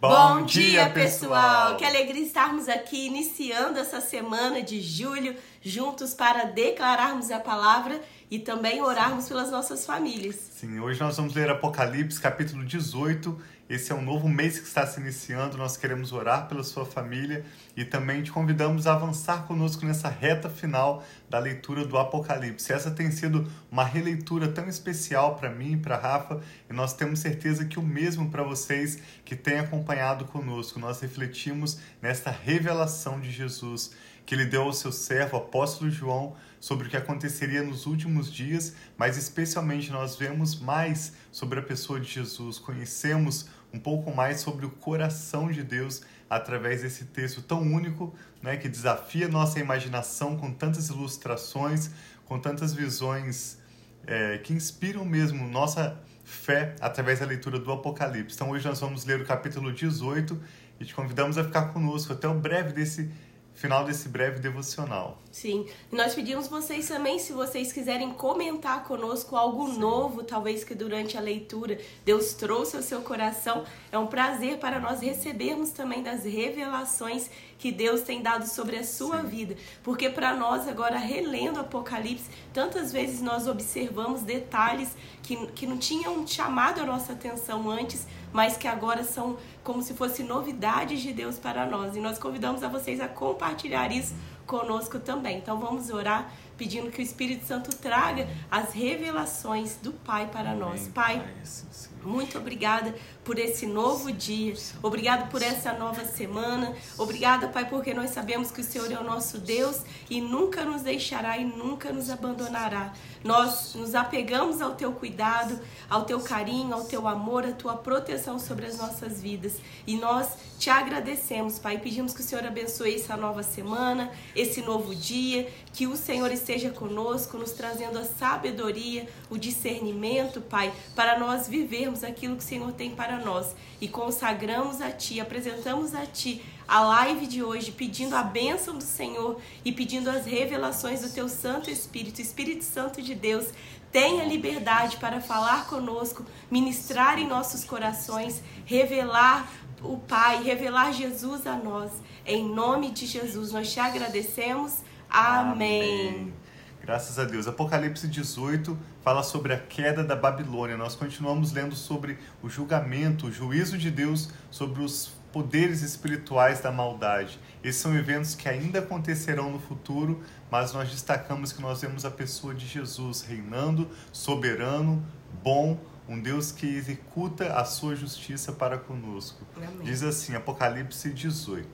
Bom, dia, pessoal! Que alegria estarmos aqui iniciando essa semana de julho juntos para declararmos a palavra e também orarmos pelas nossas famílias. Sim, hoje nós vamos ler Apocalipse, capítulo 18. Esse é um novo mês que está se iniciando. Nós queremos orar pela sua família e também te convidamos a avançar conosco nessa reta final da leitura do Apocalipse. Essa tem sido uma releitura tão especial para mim e para Rafa, e nós temos certeza que o mesmo para vocês que têm acompanhado conosco. Nós refletimos nesta revelação de Jesus que ele deu ao seu servo, apóstolo João, sobre o que aconteceria nos últimos dias, mas especialmente nós vemos mais sobre a pessoa de Jesus, conhecemos um pouco mais sobre o coração de Deus através desse texto tão único, né, que desafia nossa imaginação com tantas ilustrações, com tantas visões é, que inspiram mesmo nossa fé através da leitura do Apocalipse. Então hoje nós vamos ler o capítulo 18 e te convidamos a ficar conosco até o breve desse final desse breve devocional. Sim, nós pedimos vocês também, se vocês quiserem comentar conosco algo Sim. novo, talvez que durante a leitura Deus trouxe ao seu coração, é um prazer para nós recebermos também das revelações que Deus tem dado sobre a sua Sim. vida. Porque para nós, agora relendo Apocalipse, tantas vezes nós observamos detalhes que, que não tinham chamado a nossa atenção antes, mas que agora são como se fossem novidades de Deus para nós. E nós convidamos a vocês a compartilhar isso conosco também. Então vamos orar pedindo que o Espírito Santo traga as revelações do Pai para Amém, nós. Pai, pai muito obrigada por esse novo dia. Obrigado por essa nova semana. Obrigada, Pai, porque nós sabemos que o Senhor é o nosso Deus e nunca nos deixará e nunca nos abandonará. Nós nos apegamos ao teu cuidado, ao teu carinho, ao teu amor, à tua proteção sobre as nossas vidas. E nós te agradecemos, Pai. Pedimos que o Senhor abençoe essa nova semana, esse novo dia, que o Senhor esteja conosco, nos trazendo a sabedoria, o discernimento, Pai, para nós vivermos aquilo que o Senhor tem para nós. E consagramos a Ti, apresentamos a Ti a live de hoje pedindo a bênção do Senhor e pedindo as revelações do Teu Santo Espírito, Espírito Santo de Deus. Tenha liberdade para falar conosco, ministrar em nossos corações, revelar o Pai, revelar Jesus a nós. Em nome de Jesus, nós te agradecemos. Amém. Amém. Graças a Deus. Apocalipse 18 fala sobre a queda da Babilônia. Nós continuamos lendo sobre o julgamento, o juízo de Deus sobre os poderes espirituais da maldade. Esses são eventos que ainda acontecerão no futuro, mas nós destacamos que nós vemos a pessoa de Jesus reinando, soberano, bom, um Deus que executa a sua justiça para conosco. Amém. Diz assim, Apocalipse 18.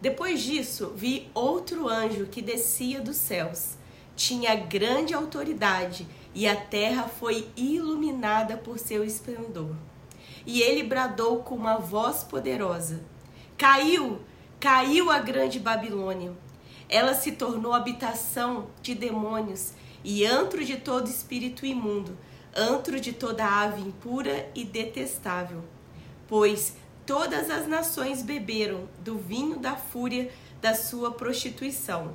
Depois disso, vi outro anjo que descia dos céus tinha grande autoridade e a terra foi iluminada por seu esplendor. E ele bradou com uma voz poderosa: Caiu, caiu a grande Babilônia. Ela se tornou habitação de demônios e antro de todo espírito imundo, antro de toda ave impura e detestável. Pois todas as nações beberam do vinho da fúria da sua prostituição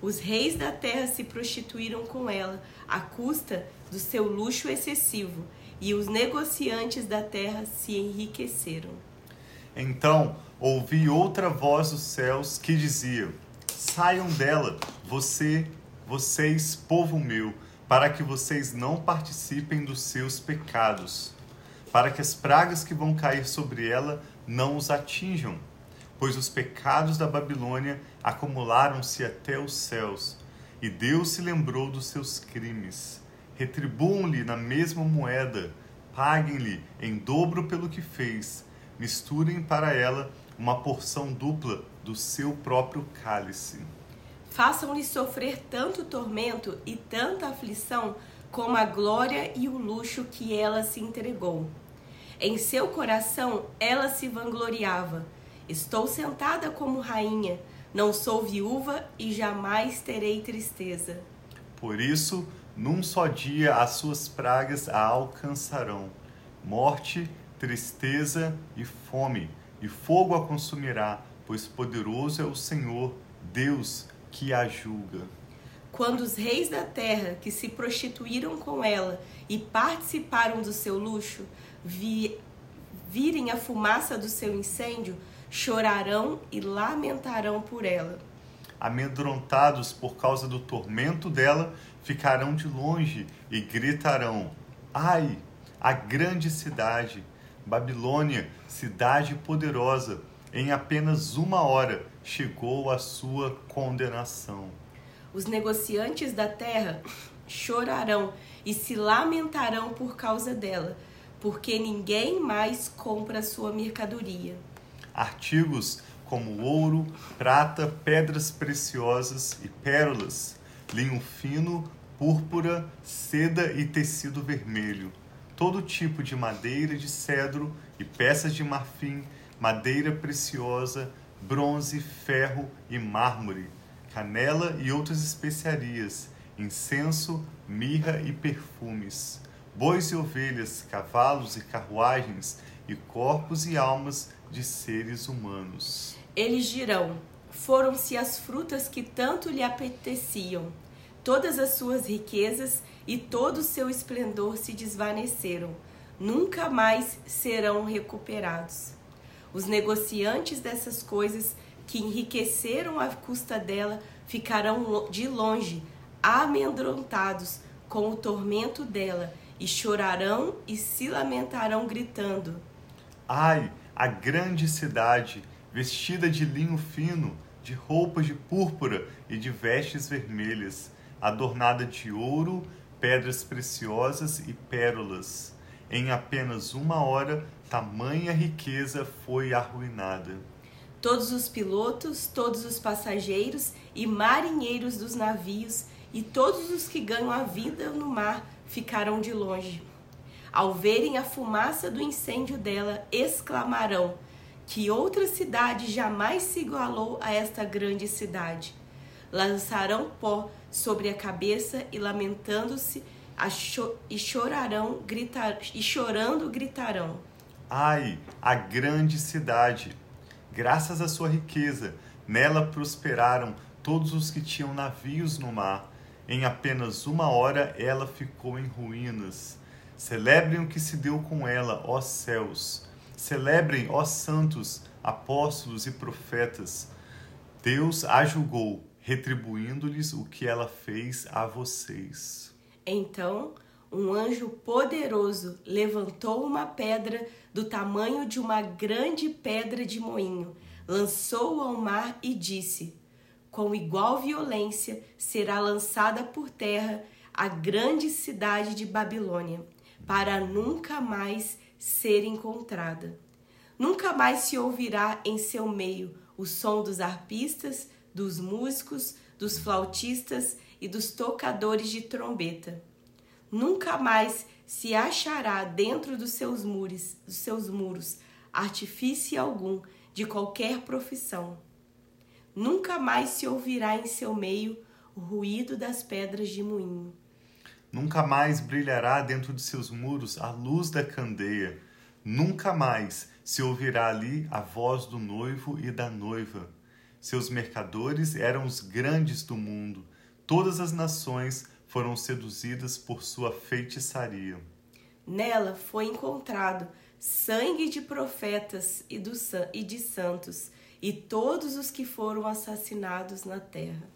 os reis da terra se prostituíram com ela, à custa do seu luxo excessivo, e os negociantes da terra se enriqueceram. Então ouvi outra voz dos céus que dizia: Saiam dela, você, vocês, povo meu, para que vocês não participem dos seus pecados, para que as pragas que vão cair sobre ela não os atinjam pois os pecados da Babilônia acumularam-se até os céus, e Deus se lembrou dos seus crimes. Retribuam-lhe na mesma moeda, paguem-lhe em dobro pelo que fez, misturem para ela uma porção dupla do seu próprio cálice. Façam-lhe sofrer tanto tormento e tanta aflição como a glória e o luxo que ela se entregou. Em seu coração ela se vangloriava Estou sentada como rainha, não sou viúva e jamais terei tristeza. Por isso, num só dia as suas pragas a alcançarão: morte, tristeza e fome, e fogo a consumirá, pois poderoso é o Senhor, Deus, que a julga. Quando os reis da terra que se prostituíram com ela e participaram do seu luxo, vi, virem a fumaça do seu incêndio, chorarão e lamentarão por ela. Amedrontados por causa do tormento dela, ficarão de longe e gritarão: Ai, a grande cidade, Babilônia, cidade poderosa, em apenas uma hora chegou a sua condenação. Os negociantes da terra chorarão e se lamentarão por causa dela, porque ninguém mais compra sua mercadoria. Artigos como ouro, prata, pedras preciosas e pérolas, linho fino, púrpura, seda e tecido vermelho, todo tipo de madeira de cedro e peças de marfim, madeira preciosa, bronze, ferro e mármore, canela e outras especiarias, incenso, mirra e perfumes, bois e ovelhas, cavalos e carruagens, e corpos e almas de seres humanos. Eles dirão: Foram-se as frutas que tanto lhe apeteciam. Todas as suas riquezas e todo o seu esplendor se desvaneceram. Nunca mais serão recuperados. Os negociantes dessas coisas que enriqueceram à custa dela ficarão de longe, amedrontados com o tormento dela, e chorarão e se lamentarão, gritando: Ai, a grande cidade, vestida de linho fino, de roupas de púrpura e de vestes vermelhas, adornada de ouro, pedras preciosas e pérolas. Em apenas uma hora, tamanha riqueza foi arruinada. Todos os pilotos, todos os passageiros e marinheiros dos navios e todos os que ganham a vida no mar ficaram de longe. Ao verem a fumaça do incêndio dela, exclamarão: Que outra cidade jamais se igualou a esta grande cidade. Lançarão pó sobre a cabeça e lamentando-se e chorarão, gritar e chorando gritarão: Ai, a grande cidade! Graças à sua riqueza, nela prosperaram todos os que tinham navios no mar. Em apenas uma hora ela ficou em ruínas. Celebrem o que se deu com ela, ó céus. Celebrem, ó santos, apóstolos e profetas. Deus a julgou, retribuindo-lhes o que ela fez a vocês. Então, um anjo poderoso levantou uma pedra do tamanho de uma grande pedra de moinho, lançou-o ao mar e disse: Com igual violência será lançada por terra a grande cidade de Babilônia, para nunca mais ser encontrada. Nunca mais se ouvirá em seu meio o som dos arpistas, dos músicos, dos flautistas e dos tocadores de trombeta. Nunca mais se achará dentro dos seus muros, dos seus muros, artifício algum de qualquer profissão. Nunca mais se ouvirá em seu meio o ruído das pedras de moinho. Nunca mais brilhará dentro de seus muros a luz da candeia. Nunca mais se ouvirá ali a voz do noivo e da noiva. Seus mercadores eram os grandes do mundo. Todas as nações foram seduzidas por sua feitiçaria. Nela foi encontrado sangue de profetas e, do, e de santos, e todos os que foram assassinados na terra.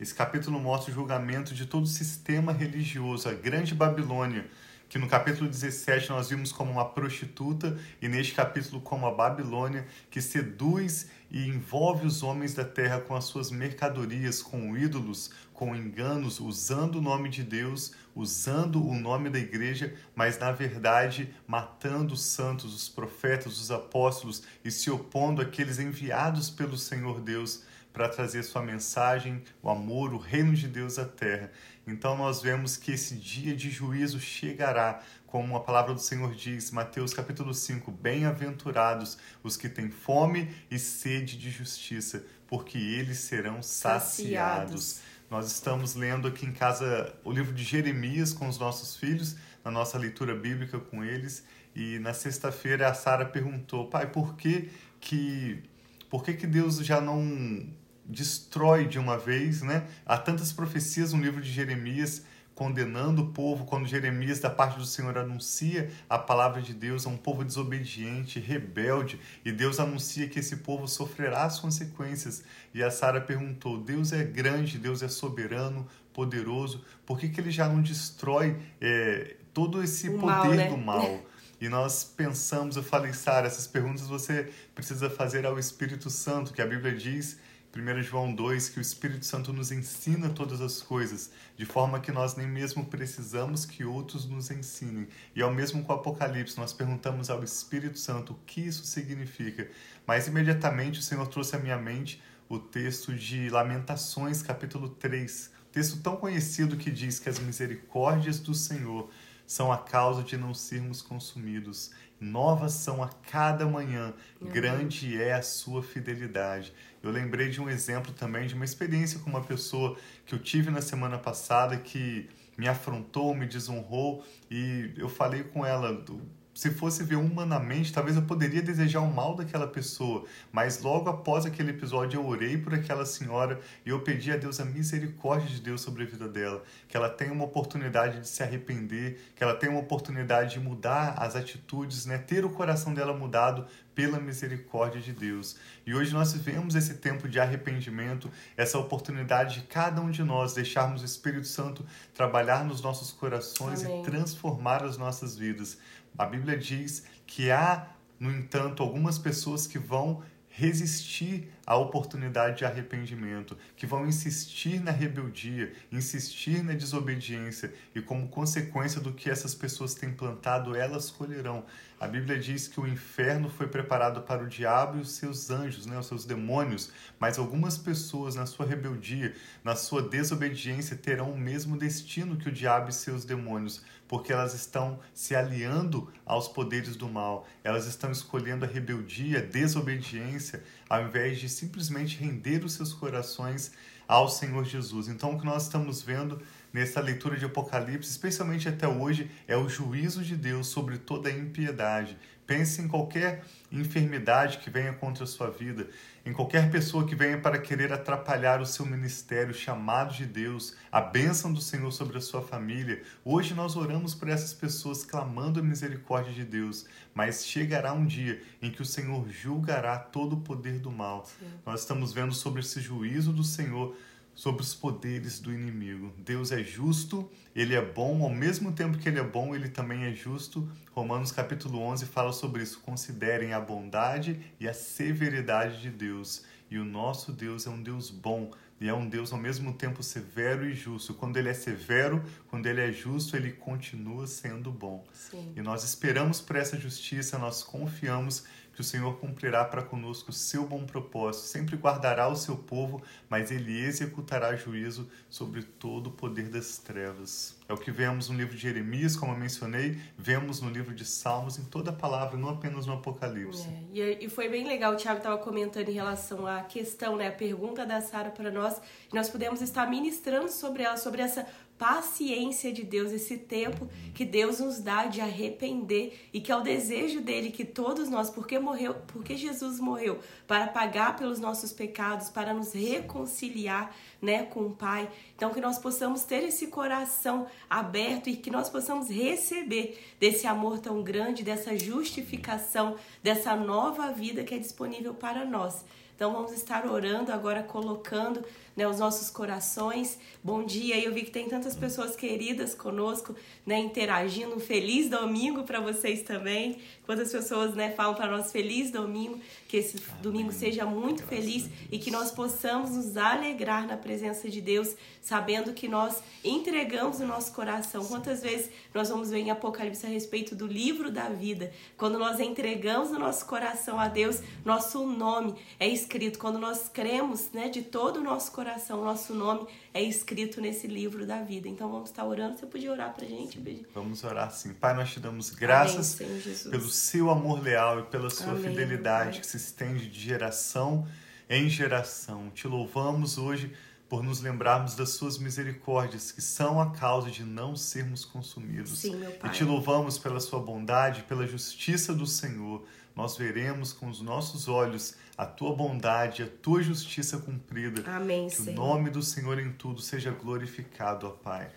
Esse capítulo mostra o julgamento de todo o sistema religioso, a Grande Babilônia, que no capítulo 17 nós vimos como uma prostituta e neste capítulo como a Babilônia que seduz e envolve os homens da terra com as suas mercadorias, com ídolos, com enganos, usando o nome de Deus, usando o nome da igreja, mas na verdade matando os santos, os profetas, os apóstolos e se opondo àqueles enviados pelo Senhor Deus para trazer sua mensagem, o amor, o reino de Deus à terra. Então nós vemos que esse dia de juízo chegará, como a palavra do Senhor diz, Mateus capítulo 5, bem-aventurados os que têm fome e sede de justiça, porque eles serão saciados. saciados. Nós estamos lendo aqui em casa o livro de Jeremias com os nossos filhos, na nossa leitura bíblica com eles, e na sexta-feira a Sara perguntou: "Pai, por que que por que que Deus já não destrói de uma vez, né? Há tantas profecias no livro de Jeremias condenando o povo, quando Jeremias, da parte do Senhor, anuncia a palavra de Deus a um povo desobediente, rebelde, e Deus anuncia que esse povo sofrerá as consequências. E a Sara perguntou: Deus é grande, Deus é soberano, poderoso, por que, que ele já não destrói é, todo esse o poder mal, né? do mal? E nós pensamos, eu falei, Sara, essas perguntas você precisa fazer ao Espírito Santo, que a Bíblia diz 1 João 2, que o Espírito Santo nos ensina todas as coisas, de forma que nós nem mesmo precisamos que outros nos ensinem. E ao mesmo com o Apocalipse, nós perguntamos ao Espírito Santo o que isso significa. Mas imediatamente o Senhor trouxe à minha mente o texto de Lamentações, capítulo 3, texto tão conhecido que diz que as misericórdias do Senhor são a causa de não sermos consumidos. Novas são a cada manhã, grande é a sua fidelidade. Eu lembrei de um exemplo também de uma experiência com uma pessoa que eu tive na semana passada que me afrontou, me desonrou e eu falei com ela se fosse ver humanamente, talvez eu poderia desejar o mal daquela pessoa, mas logo após aquele episódio eu orei por aquela senhora e eu pedi a Deus a misericórdia de Deus sobre a vida dela, que ela tenha uma oportunidade de se arrepender, que ela tenha uma oportunidade de mudar as atitudes, né, ter o coração dela mudado pela misericórdia de Deus. E hoje nós vivemos esse tempo de arrependimento, essa oportunidade de cada um de nós deixarmos o Espírito Santo trabalhar nos nossos corações Amém. e transformar as nossas vidas. A Bíblia diz que há, no entanto, algumas pessoas que vão resistir à oportunidade de arrependimento, que vão insistir na rebeldia, insistir na desobediência e como consequência do que essas pessoas têm plantado, elas colherão. A Bíblia diz que o inferno foi preparado para o diabo e os seus anjos, né, os seus demônios, mas algumas pessoas na sua rebeldia, na sua desobediência terão o mesmo destino que o diabo e seus demônios porque elas estão se aliando aos poderes do mal, elas estão escolhendo a rebeldia, a desobediência, ao invés de simplesmente render os seus corações ao Senhor Jesus. Então, o que nós estamos vendo nessa leitura de Apocalipse, especialmente até hoje, é o juízo de Deus sobre toda a impiedade. Pense em qualquer enfermidade que venha contra a sua vida, em qualquer pessoa que venha para querer atrapalhar o seu ministério, chamado de Deus, a bênção do Senhor sobre a sua família. Hoje nós oramos por essas pessoas clamando a misericórdia de Deus, mas chegará um dia em que o Senhor julgará todo o poder do mal. Sim. Nós estamos vendo sobre esse juízo do Senhor sobre os poderes do inimigo. Deus é justo, ele é bom, ao mesmo tempo que ele é bom, ele também é justo. Romanos capítulo 11 fala sobre isso. Considerem a bondade e a severidade de Deus. E o nosso Deus é um Deus bom e é um Deus ao mesmo tempo severo e justo. Quando ele é severo, quando ele é justo, ele continua sendo bom. Sim. E nós esperamos por essa justiça, nós confiamos que o Senhor cumprirá para conosco o seu bom propósito, sempre guardará o seu povo, mas ele executará juízo sobre todo o poder das trevas. É o que vemos no livro de Jeremias, como eu mencionei, vemos no livro de Salmos, em toda a palavra, não apenas no Apocalipse. É, e foi bem legal, o Tiago estava comentando em relação à questão, né, a pergunta da Sara para nós, e nós podemos estar ministrando sobre ela, sobre essa paciência de Deus, esse tempo que Deus nos dá de arrepender e que é o desejo dele que todos nós, porque morreu, porque Jesus morreu para pagar pelos nossos pecados, para nos reconciliar, né, com o Pai. Então que nós possamos ter esse coração aberto e que nós possamos receber desse amor tão grande, dessa justificação, dessa nova vida que é disponível para nós. Então vamos estar orando agora, colocando né, os nossos corações. Bom dia, eu vi que tem tantas pessoas queridas conosco, né, interagindo. Um feliz domingo para vocês também. Quantas pessoas né, falam para nós feliz domingo, que esse Amém. domingo seja muito Graças feliz e que nós possamos nos alegrar na presença de Deus, sabendo que nós entregamos o nosso coração. Quantas vezes nós vamos ver em Apocalipse a respeito do livro da vida, quando nós entregamos o nosso coração a Deus, nosso nome é escrito. Quando nós cremos né, de todo o nosso coração, nosso nome é escrito nesse livro da vida. Então vamos estar orando. Você podia orar pra gente, Bidi? Vamos orar sim. Pai, nós te damos graças Amém, pelo seu amor leal e pela sua Amém, fidelidade que se estende de geração em geração. Te louvamos hoje por nos lembrarmos das suas misericórdias, que são a causa de não sermos consumidos. Sim, meu Pai. E te louvamos pela sua bondade, pela justiça do Senhor. Nós veremos com os nossos olhos a tua bondade, a tua justiça cumprida. Amém, que Senhor. o nome do Senhor em tudo seja glorificado, ó Pai.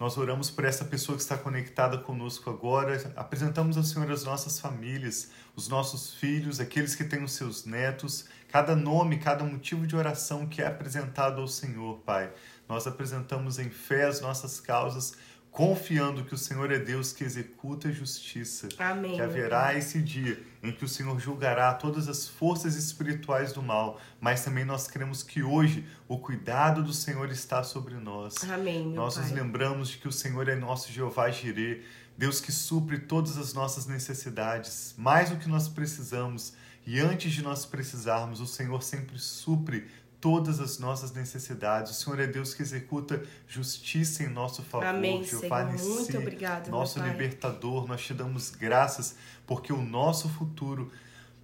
Nós oramos por essa pessoa que está conectada conosco agora. Apresentamos ao Senhor as nossas famílias, os nossos filhos, aqueles que têm os seus netos, cada nome, cada motivo de oração que é apresentado ao Senhor, Pai. Nós apresentamos em fé as nossas causas, confiando que o Senhor é Deus que executa a justiça. Amém. Que haverá esse dia em que o Senhor julgará todas as forças espirituais do mal, mas também nós cremos que hoje o cuidado do Senhor está sobre nós. Amém. nós pai. nos lembramos de que o Senhor é nosso Jeová Jireh, Deus que supre todas as nossas necessidades, mais do que nós precisamos. E antes de nós precisarmos, o Senhor sempre supre todas as nossas necessidades. O Senhor é Deus que executa justiça em nosso favor. Amém, Jeová Senhor. Muito obrigado, nosso libertador. Nós te damos graças porque o nosso futuro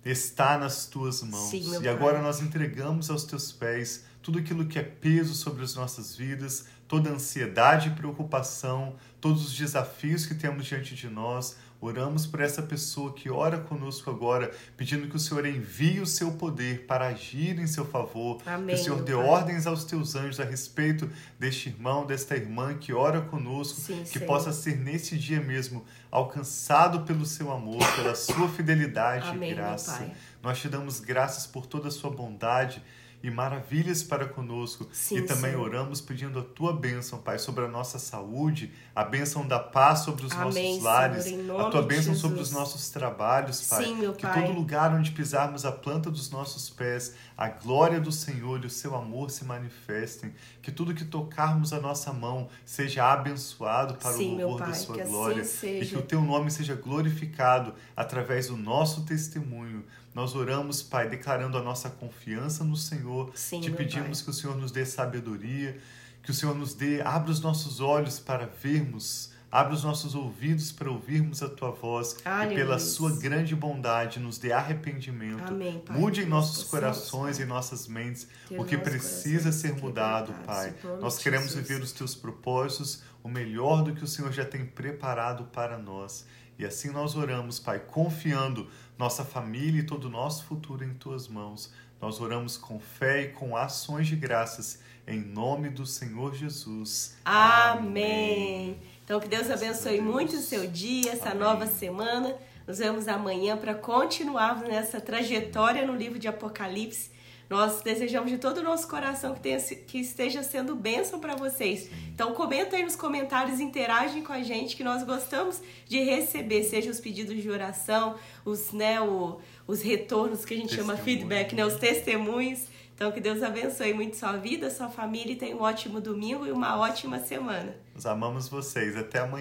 está nas tuas mãos. Sim, e agora nós entregamos aos teus pés tudo aquilo que é peso sobre as nossas vidas, toda ansiedade e preocupação, todos os desafios que temos diante de nós, Oramos por essa pessoa que ora conosco agora, pedindo que o Senhor envie o seu poder para agir em seu favor. Amém, que o Senhor dê pai. ordens aos teus anjos a respeito deste irmão, desta irmã que ora conosco, Sim, que Senhor. possa ser nesse dia mesmo alcançado pelo seu amor, pela sua fidelidade Amém, e graça. Nós te damos graças por toda a sua bondade e maravilhas para conosco. Sim, e também Senhor. oramos pedindo a tua bênção, Pai, sobre a nossa saúde, a bênção da paz sobre os Amém, nossos lares, Senhor, a tua bênção Jesus. sobre os nossos trabalhos, Pai. Sim, meu que Pai. todo lugar onde pisarmos a planta dos nossos pés, a glória do Senhor e o seu amor se manifestem. Que tudo que tocarmos a nossa mão seja abençoado para Sim, o louvor da sua assim glória. seja. E que o teu nome seja glorificado através do nosso testemunho. Nós oramos, Pai, declarando a nossa confiança no Senhor. Sim, Te pedimos Pai. que o Senhor nos dê sabedoria, que o Senhor nos dê, abra os nossos olhos para vermos, abra os nossos ouvidos para ouvirmos a tua voz e Aleluia. pela sua grande bondade nos dê arrependimento. Amém, Pai. Mude em nossos nós corações e nossas mentes o que precisa ser mudado, Pai. Nós queremos Jesus. viver os teus propósitos, o melhor do que o Senhor já tem preparado para nós. E assim nós oramos, Pai, confiando nossa família e todo o nosso futuro em tuas mãos. Nós oramos com fé e com ações de graças, em nome do Senhor Jesus. Amém. Então que Deus abençoe Deus. muito o seu dia, essa Amém. nova semana. Nos vemos amanhã para continuarmos nessa trajetória no livro de Apocalipse. Nós desejamos de todo o nosso coração que, tenha, que esteja sendo bênção para vocês. Então comenta aí nos comentários, interagem com a gente, que nós gostamos de receber, seja os pedidos de oração, os, né, o, os retornos que a gente chama Testemunho. feedback, né, os testemunhos. Então que Deus abençoe muito sua vida, sua família e tenha um ótimo domingo e uma ótima semana. Nós amamos vocês. Até amanhã.